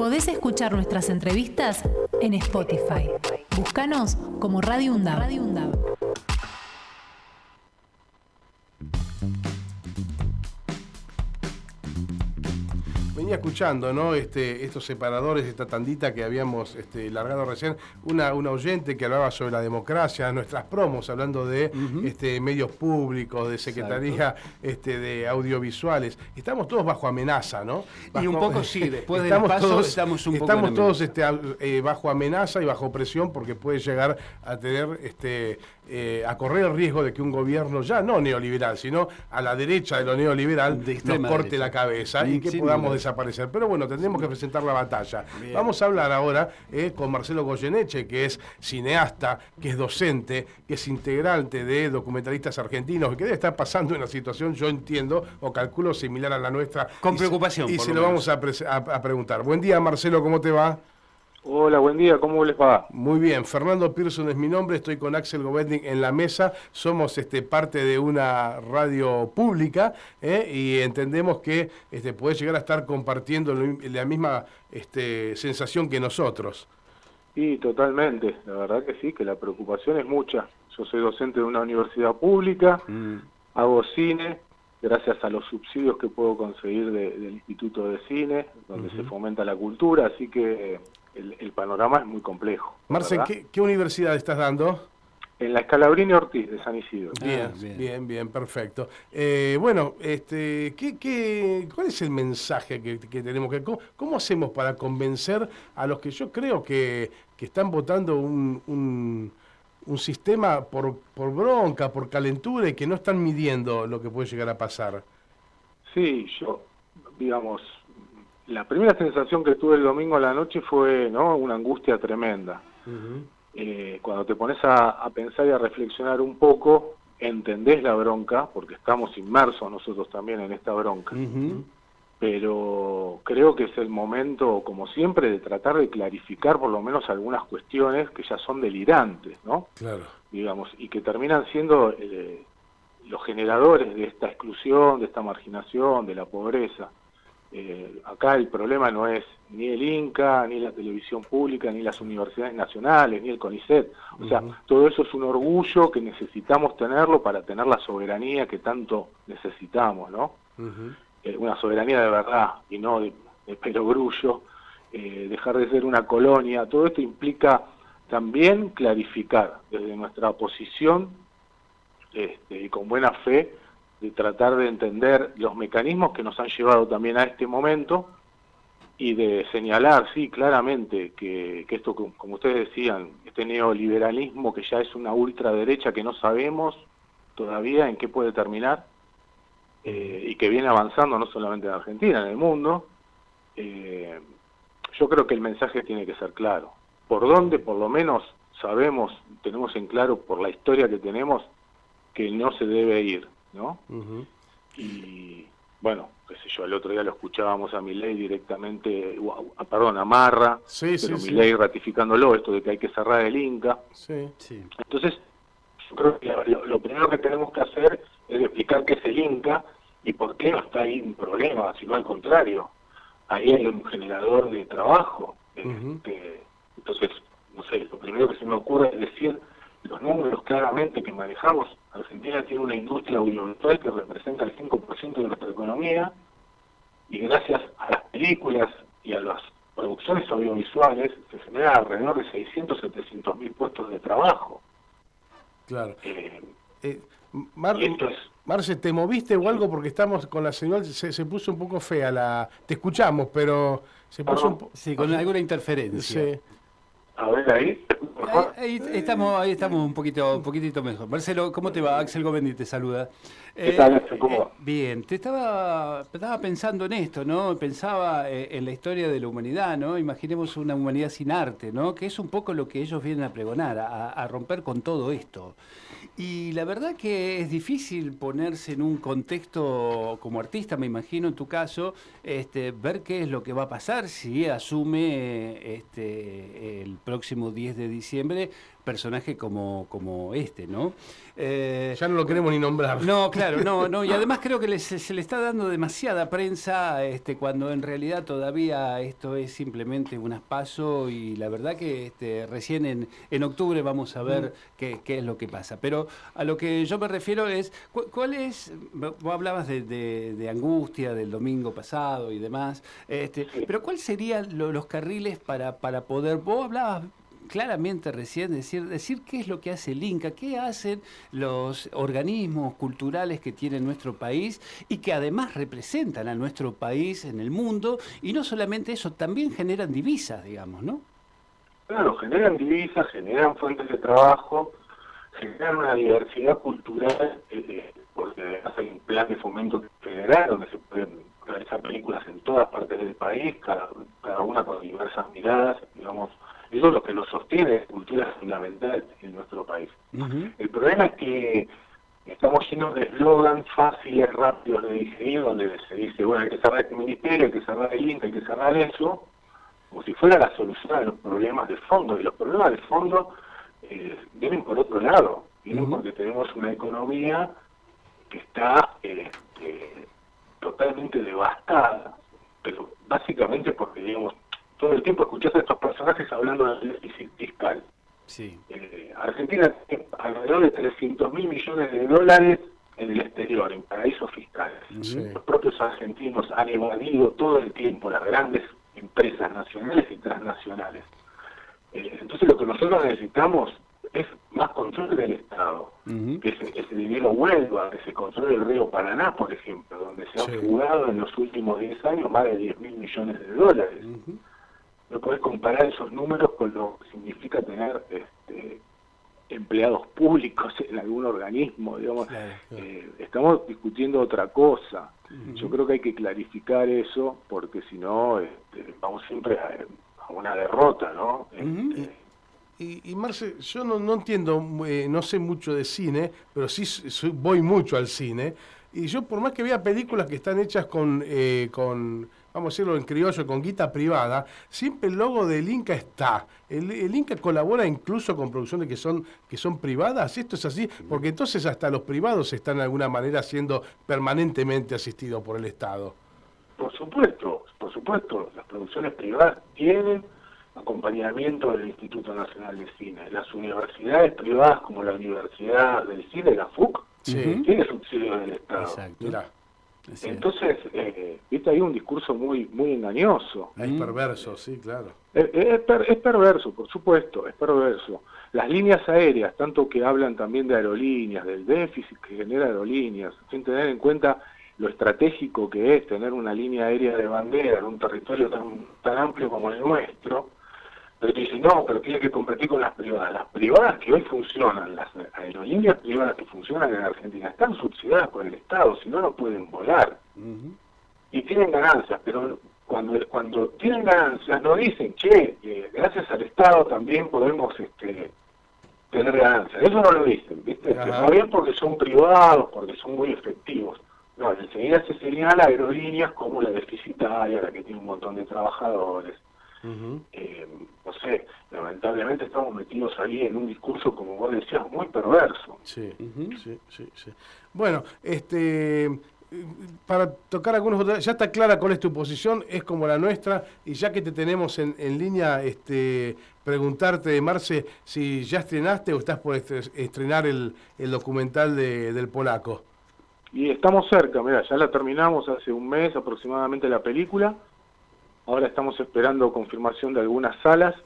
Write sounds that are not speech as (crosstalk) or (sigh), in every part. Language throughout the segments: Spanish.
Podés escuchar nuestras entrevistas en Spotify. Búscanos como Radio UNDAB. Venía escuchando, ¿no? Este, estos separadores, esta tandita que habíamos este, largado recién, una, una oyente que hablaba sobre la democracia, nuestras promos, hablando de este, medios públicos, de secretaría este, de audiovisuales. Estamos todos bajo amenaza, ¿no? y un poco sí, después del estamos paso todos, estamos un poco estamos todos este, a- eh, bajo amenaza y bajo presión porque puede llegar a tener este, eh, a correr el riesgo de que un gobierno ya no neoliberal, sino a la derecha de lo neoliberal De nos corte derecha. la cabeza y que podamos duda. Desaparecer. Pero bueno, tendremos que presentar la batalla. Bien. Vamos a hablar ahora eh, con Marcelo Goyeneche, que es cineasta, que es docente, que es integrante de documentalistas argentinos, que debe estar pasando una situación, yo entiendo o calculo, similar a la nuestra. Con Y preocupación, Y por se lo vamos a, pres- a- a preguntar. Buen día, Marcelo, ¿cómo te va? Hola, buen día, ¿cómo les va? Muy bien, Fernando Pearson es mi nombre, estoy con Axel Govetnik en la mesa, somos este, parte de una radio pública ¿eh? y entendemos que este, podés llegar a estar compartiendo la misma este, sensación que nosotros. Sí, totalmente, la verdad que sí, que la preocupación es mucha. Yo soy docente de una universidad pública, Mm, hago cine, gracias a los subsidios que puedo conseguir de- del Instituto de Cine, donde se fomenta la cultura, así que el, el panorama es muy complejo. Marcel. ¿qué, qué universidad estás dando? En la Escalabrini Ortiz de San Isidro. Ah, Bien, bien. bien, bien, perfecto. Eh, bueno, este, ¿qué, qué, cuál es el mensaje que, que tenemos que... Cómo, cómo hacemos para convencer a los que yo creo que, que están votando un, un, un sistema por, por bronca, por calentura y que no están midiendo lo que puede llegar a pasar? Sí, yo, digamos, la primera sensación que tuve el domingo a la noche fue ¿no? una angustia tremenda. eh, cuando te pones a, a pensar y a reflexionar un poco, entendés la bronca, porque estamos inmersos nosotros también en esta bronca, pero creo que es el momento, como siempre, de tratar de clarificar por lo menos algunas cuestiones que ya son delirantes, ¿no? Claro. digamos, y que terminan siendo eh, los generadores de esta exclusión, de esta marginación, de la pobreza. Eh, acá el problema no es ni el Inca, ni la televisión pública, ni las universidades nacionales, ni el CONICET. O sea, todo eso es un orgullo que necesitamos tenerlo para tener la soberanía que tanto necesitamos, ¿no? Eh, una soberanía de verdad y no de, de perogrullo, eh, dejar de ser una colonia, todo esto implica también clarificar desde nuestra posición este, y con buena fe de tratar de entender los mecanismos que nos han llevado también a este momento y de señalar, sí, claramente que, esto, como como ustedes decían, este neoliberalismo que ya es una ultraderecha que no sabemos todavía en qué puede terminar, eh, y que viene avanzando no solamente en Argentina, en el mundo, eh, yo creo que el mensaje tiene que ser claro. Por dónde, por lo menos, sabemos, tenemos en claro por la historia que tenemos, que no se debe ir, ¿no? Y bueno, qué sé yo, el otro día lo escuchábamos a Milei directamente, a- perdón, a Marra, Sí, sí, pero sí. Milei ratificándolo, esto de que hay que cerrar el Inca. Sí. sí. Entonces, yo creo que lo, lo primero que tenemos que hacer es explicar qué es el Inca y por qué no está ahí un problema, sino al contrario. Ahí hay un generador de trabajo. Este, entonces, no sé, lo primero que se me ocurre es decir los números claramente que manejamos. Argentina tiene una industria audiovisual que representa el 5% de nuestra economía y gracias a las películas y a las producciones audiovisuales se genera alrededor de 600, 700 mil puestos de trabajo. Claro. Eh, Eh, Mar- y esto es, Marce, ¿te moviste o algo? Porque estamos con la señal, se, se puso un poco fea la... Te escuchamos, pero se puso un poco... Sí, con alguna interferencia. Sí. A ver ahí, mejor. Ahí, ahí estamos, ahí estamos un poquito, un poquitito mejor. Marcelo, ¿cómo te va? Axel Govendi te saluda. ¿Qué tal, Axel? ¿Cómo va? bien, te estaba, estaba pensando en esto, ¿no? Pensaba eh, en la historia de la humanidad, ¿no? Imaginemos una humanidad sin arte, ¿no? Que es un poco lo que ellos vienen a pregonar, a, a romper con todo esto. Y la verdad que es difícil ponerse en un contexto como artista, me imagino en tu caso, este, ver qué es lo que va a pasar si asume este, el próximo 10 de diciembre personaje como, como este, ¿no? Eh, ya no lo queremos ni nombrar. No, claro, no, no. Y (laughs) además creo que se, le está dando demasiada prensa este, cuando en realidad todavía esto es simplemente un aspaso y la verdad que este, recién en, en octubre vamos a ver mm. qué, qué, es lo que pasa. Pero a lo que yo me refiero es, ¿cuál es? Vos hablabas de, de, angustia del domingo pasado y demás, este, pero ¿cuál serían los carriles para, para poder, vos hablabas claramente recién decir, decir qué es lo que hace el Inca, qué hacen los organismos culturales que tiene nuestro país y que además representan a nuestro país en el mundo y no solamente eso, también generan divisas, digamos, ¿no? Claro, generan divisas, generan fuentes de trabajo, generan una diversidad cultural, eh, porque además hay un plan de fomento federal donde se pueden realizar películas en todas partes del país, cada, cada una con diversas miradas, digamos, eso es lo que nos sostiene, es cultura fundamental en nuestro país. El problema es que estamos llenos de eslogans fáciles, digerir, donde se dice, bueno, hay que cerrar este ministerio, hay que cerrar el INTA, hay que cerrar eso, como si fuera la solución a los problemas de fondo. Y los problemas de fondo eh, vienen por otro lado, vienen porque tenemos una economía que está este, totalmente devastada, pero básicamente porque, digamos, todo el tiempo escuchás a estos personajes hablando del déficit fiscal. Sí. Eh, Argentina tiene alrededor de 300 mil millones de dólares en el exterior, en paraísos fiscales. Los propios argentinos han evadido todo el tiempo las grandes empresas nacionales y transnacionales. Eh, entonces lo que nosotros necesitamos es más control del Estado, que, ese, dinero vuelva, que se controle el río Paraná, por ejemplo, donde se han jugado en los últimos 10 años más de 10 mil millones de dólares. No podés comparar esos números con lo que significa tener este, empleados públicos en algún organismo, digamos, eh, estamos discutiendo otra cosa. Yo creo que hay que clarificar eso porque si no este, vamos siempre a, una derrota, ¿no? Este, y, Marce, yo no, no entiendo, eh, no sé mucho de cine, pero sí voy mucho al cine. Y yo, por más que vea películas que están hechas con, eh, con vamos a decirlo en criollo, con guita privada, siempre el logo del Inca está. El, Inca colabora incluso con producciones que son, que son privadas, esto es así, porque entonces hasta los privados están de alguna manera siendo permanentemente asistidos por el Estado. Por supuesto, por supuesto, las producciones privadas tienen acompañamiento del Instituto Nacional de Cine. Las universidades privadas como la Universidad del Cine, la FUC, tiene subsidio del Estado. Exacto. Entonces, eh, viste, hay un discurso muy muy engañoso. Es perverso, sí, claro. Es, es, perverso, por supuesto, es perverso. Las líneas aéreas, tanto que hablan también de aerolíneas, del déficit que genera aerolíneas, sin tener en cuenta lo estratégico que es tener una línea aérea de bandera en un territorio tan, tan amplio como el nuestro, pero dicen, no, pero tiene que competir con las privadas. Las privadas que hoy funcionan, las aerolíneas privadas que funcionan en Argentina, están subsidiadas por el Estado, si no, no pueden volar. Y tienen ganancias, pero cuando cuando tienen ganancias no dicen, che, eh, gracias al Estado también podemos este, tener ganancias. Eso no lo dicen, ¿viste? No bien porque son privados, porque son muy efectivos. No, enseguida se señala aerolíneas como la deficitaria, la que tiene un montón de trabajadores eh, no sé, lamentablemente estamos metidos ahí en un discurso, como vos decías, muy perverso. Sí, sí, sí, sí. Bueno, este para tocar algunos otros, ya está clara cuál es tu posición, es como la nuestra, y ya que te tenemos en, en línea, este, preguntarte, Marce, si ya estrenaste o estás por estrenar el, el documental de, del polaco. Y estamos cerca, mira, ya la terminamos hace un mes aproximadamente la película, Ahora estamos esperando confirmación de algunas salas.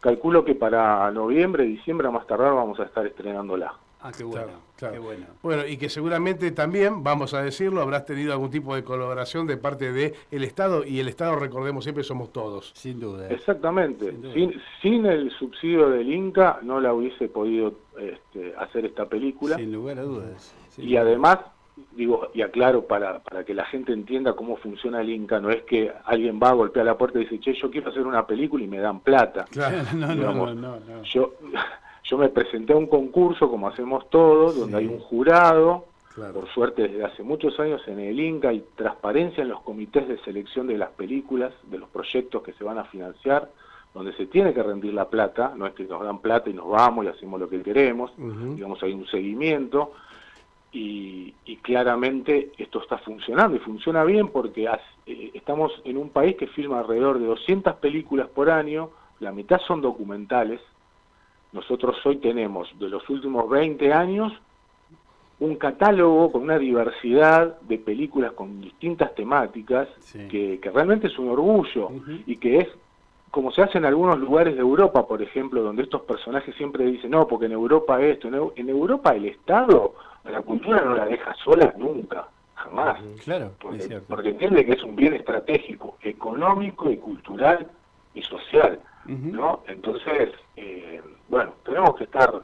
Calculo que para noviembre, diciembre, a más tardar, vamos a estar estrenándola. Ah, qué bueno, qué bueno. Bueno, y que seguramente también, vamos a decirlo, habrás tenido algún tipo de colaboración de parte del el Estado, y el Estado, recordemos siempre, somos todos. Sin duda. Exactamente. Sin, el subsidio del Inca no la hubiese podido este, hacer esta película. Sin lugar a dudas. y además digo, y aclaro para, para que la gente entienda cómo funciona el Inca, no es que alguien va a golpear la puerta y dice, che, yo quiero hacer una película y me dan plata. Claro, (laughs) no, no, no, Yo, yo me presenté a un concurso, como hacemos todos, donde hay un jurado, por suerte desde hace muchos años en el Inca hay transparencia en los comités de selección de las películas, de los proyectos que se van a financiar, donde se tiene que rendir la plata, no es que nos dan plata y nos vamos y hacemos lo que queremos, digamos, hay un seguimiento y, y claramente esto está funcionando y funciona bien porque has- eh, estamos en un país que filma alrededor de 200 películas por año, la mitad son documentales, nosotros hoy tenemos de los últimos 20 años un catálogo con una diversidad de películas con distintas temáticas Sí. que, que realmente es un orgullo y que es como se hace en algunos lugares de Europa, por ejemplo, donde estos personajes siempre dicen, no, porque en Europa esto, en, Eu- en Europa el Estado, la cultura no la deja sola nunca, jamás, Claro, porque, cierto. porque entiende que es un bien estratégico, económico y cultural y social. ¿No? Entonces, eh, bueno, tenemos que estar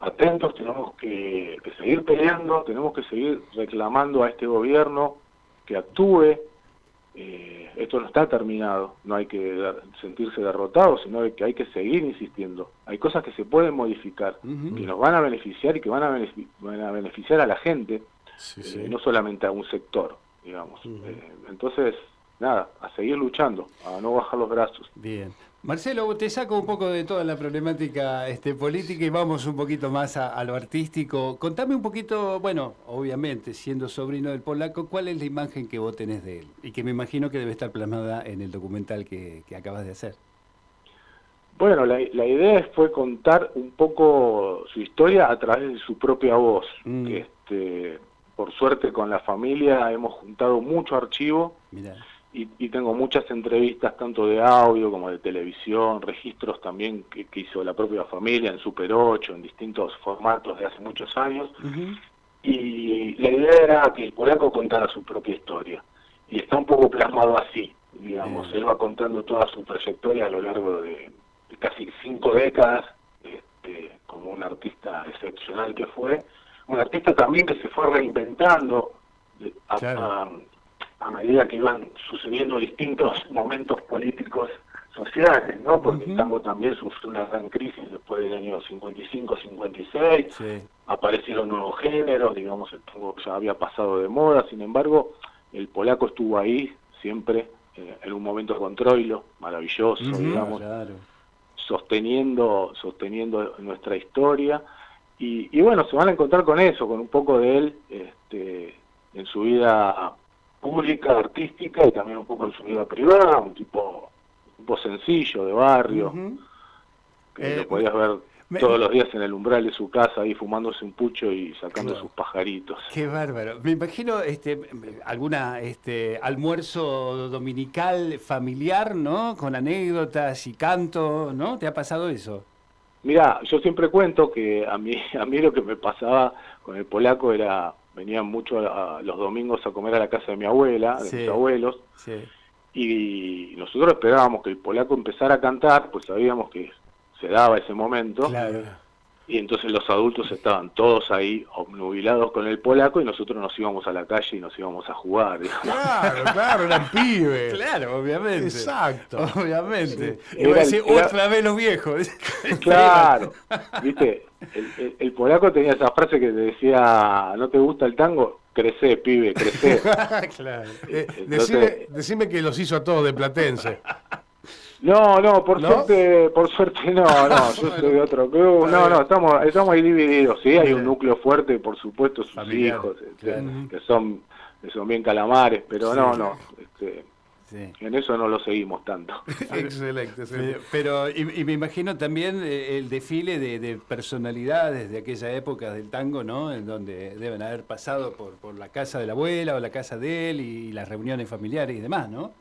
atentos, tenemos que, que seguir peleando, tenemos que seguir reclamando a este gobierno que actúe. Eh, esto no está terminado, no hay que dar- sentirse derrotado, sino que hay que seguir insistiendo. Hay cosas que se pueden modificar, que nos van a beneficiar y que van a, van a beneficiar a la gente, Sí, eh, sí. no solamente a un sector, digamos. Eh, entonces, nada, a seguir luchando, a no bajar los brazos. Bien. Marcelo, te saco un poco de toda la problemática este, política y vamos un poquito más a, a lo artístico. Contame un poquito, bueno, obviamente, siendo sobrino del polaco, ¿cuál es la imagen que vos tenés de él? Y que me imagino que debe estar plasmada en el documental que, que acabas de hacer. Bueno, la, la idea fue contar un poco su historia a través de su propia voz. Mm. Este, por suerte con la familia hemos juntado mucho archivo Mira. Y, y tengo muchas entrevistas tanto de audio como de televisión, registros también que, que hizo la propia familia en Super 8, en distintos formatos de hace muchos años. Y la idea era que el polaco contara su propia historia. Y está un poco plasmado así, digamos. Bien. Él va contando toda su trayectoria a lo largo de, casi cinco décadas, este, como un artista excepcional que fue. Un artista también que se fue reinventando de- a, Claro. a- a medida que iban sucediendo distintos momentos políticos sociales, ¿no? Porque Ujú. el tango también sufrió una gran crisis después del año 55-56 Sí. aparecieron nuevos géneros, digamos, el tango ya había pasado de moda, sin embargo, el polaco estuvo ahí siempre, eh, en un momento con Troilo, maravilloso, digamos, Claro. sosteniendo, sosteniendo nuestra historia, y, y bueno, se van a encontrar con eso, con un poco de él este, en su vida pública, artística, y también un poco en su vida privada, un tipo, un tipo sencillo, de barrio, que Eh, lo podías ver me- todos los días en el umbral de su casa ahí fumándose un pucho y sacando Claro. sus pajaritos. Qué bárbaro. Me imagino este alguna este almuerzo dominical familiar, ¿no? Con anécdotas y canto, ¿no? ¿Te ha pasado eso? Mira, yo siempre cuento que a mí, (laughs) a mí lo que me pasaba con el polaco era, venían mucho a- a los domingos a comer a la casa de mi abuela, de Sí. mis abuelos, Sí. y nosotros esperábamos que el polaco empezara a cantar, pues sabíamos que se daba ese momento, Claro. Y entonces los adultos estaban todos ahí obnubilados con el polaco y nosotros nos íbamos a la calle y nos íbamos a jugar. digamos. Claro, claro, eran (laughs) pibes. Claro, obviamente. Exacto. Obviamente. Sí. Era- decir era- otra vez los viejos. (laughs) (laughs) Claro, viste, el, el- el polaco tenía esa frase que te decía, ¿no te gusta el tango? Crecé, pibe, crecé. claro. Eh, Entonces- decime, decime que los hizo a todos de Platense. No, no, por ¿No? suerte, por suerte no, no, yo (laughs) soy de otro club, no, no, estamos, estamos ahí divididos, sí, hay un núcleo fuerte, por supuesto, sus Familiar, hijos, este, claro. que son, que son bien calamares, pero Sí. no, no, este, Sí. en eso no lo seguimos tanto. (laughs) excelente, excelente. Pero, y, y me imagino también eh, el desfile de, de personalidades de aquella época del tango, ¿no? En donde deben haber pasado por, por la casa de la abuela o la casa de él y, las reuniones familiares y demás, ¿no?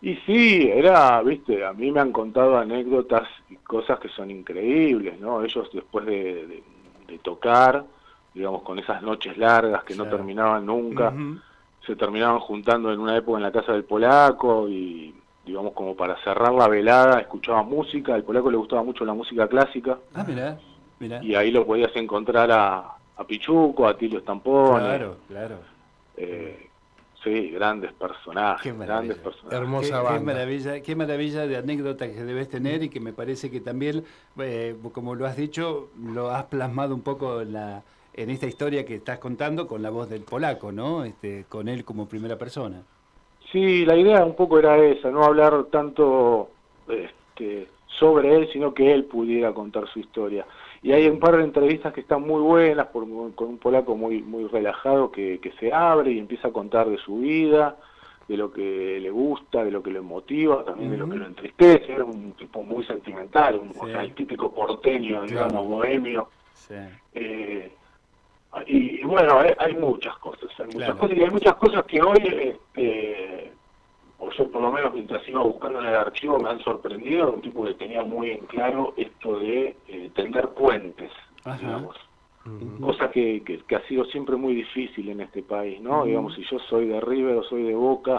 Y sí, era, viste, a mí me han contado anécdotas y cosas que son increíbles, ¿no? Ellos después de, de- de tocar, digamos, con esas noches largas que no terminaban nunca, se terminaban juntando en una época en la casa del polaco y, digamos, como para cerrar la velada, escuchaban música, al polaco le gustaba mucho la música clásica, Ah, mirá, mirá. y ahí lo podías encontrar a, a Pichuco, a Tilio Stampone, Claro, claro. eh, sí, grandes personajes, grandes personajes. Hermosa qué, qué banda. maravilla, qué maravilla de anécdotas que debes tener y que me parece que también, eh, como lo has dicho, lo has plasmado un poco en, la, en esta historia que estás contando con la voz del polaco, ¿no? Este, con él como primera persona. Sí, la idea un poco era esa, no hablar tanto este, sobre él, sino que él pudiera contar su historia. Y hay un par de entrevistas que están muy buenas, por, con un polaco muy, muy relajado que, que se abre y empieza a contar de su vida, de lo que le gusta, de lo que le motiva, también de lo que lo entristece, era un tipo muy sentimental, un, o sea, el típico porteño, digamos, bohemio. Eh, y, bueno, hay, muchas cosas, hay muchas cosas, y hay muchas cosas que hoy, este, o yo por lo menos mientras iba buscando en el archivo me han sorprendido, un tipo que tenía muy en claro esto de eh, tender puentes, digamos. Cosa que, que, ha sido siempre muy difícil en este país, ¿no? Digamos, si yo soy de River o soy de Boca,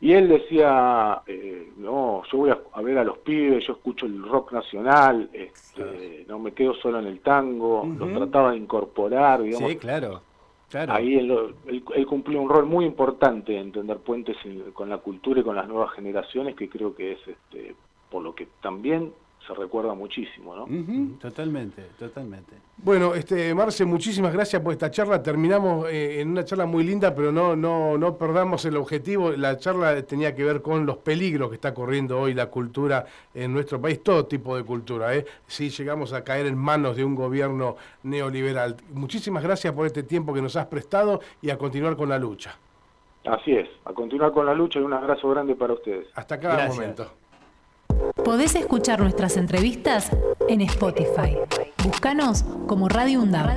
y él decía, eh, no, yo voy a, ver a los pibes, yo escucho el rock nacional, este, no me quedo solo en el tango, lo trataba de incorporar, digamos. Sí, claro. Ahí él, él, cumplió un rol muy importante en tender puentes con la cultura y con las nuevas generaciones, que creo que es este, por lo que también se recuerda muchísimo, ¿no? Totalmente, totalmente. Bueno, este Marce, muchísimas gracias por esta charla. Terminamos eh, en una charla muy linda, pero no, no, no perdamos el objetivo. La charla tenía que ver con los peligros que está corriendo hoy la cultura en nuestro país, todo tipo de cultura, ¿eh? Si llegamos a caer en manos de un gobierno neoliberal. Muchísimas gracias por este tiempo que nos has prestado y a continuar con la lucha. Así es, a continuar con la lucha y un abrazo grande para ustedes. Hasta cada momento. Podés escuchar nuestras entrevistas en Spotify. Búscanos como Radio UNDAB.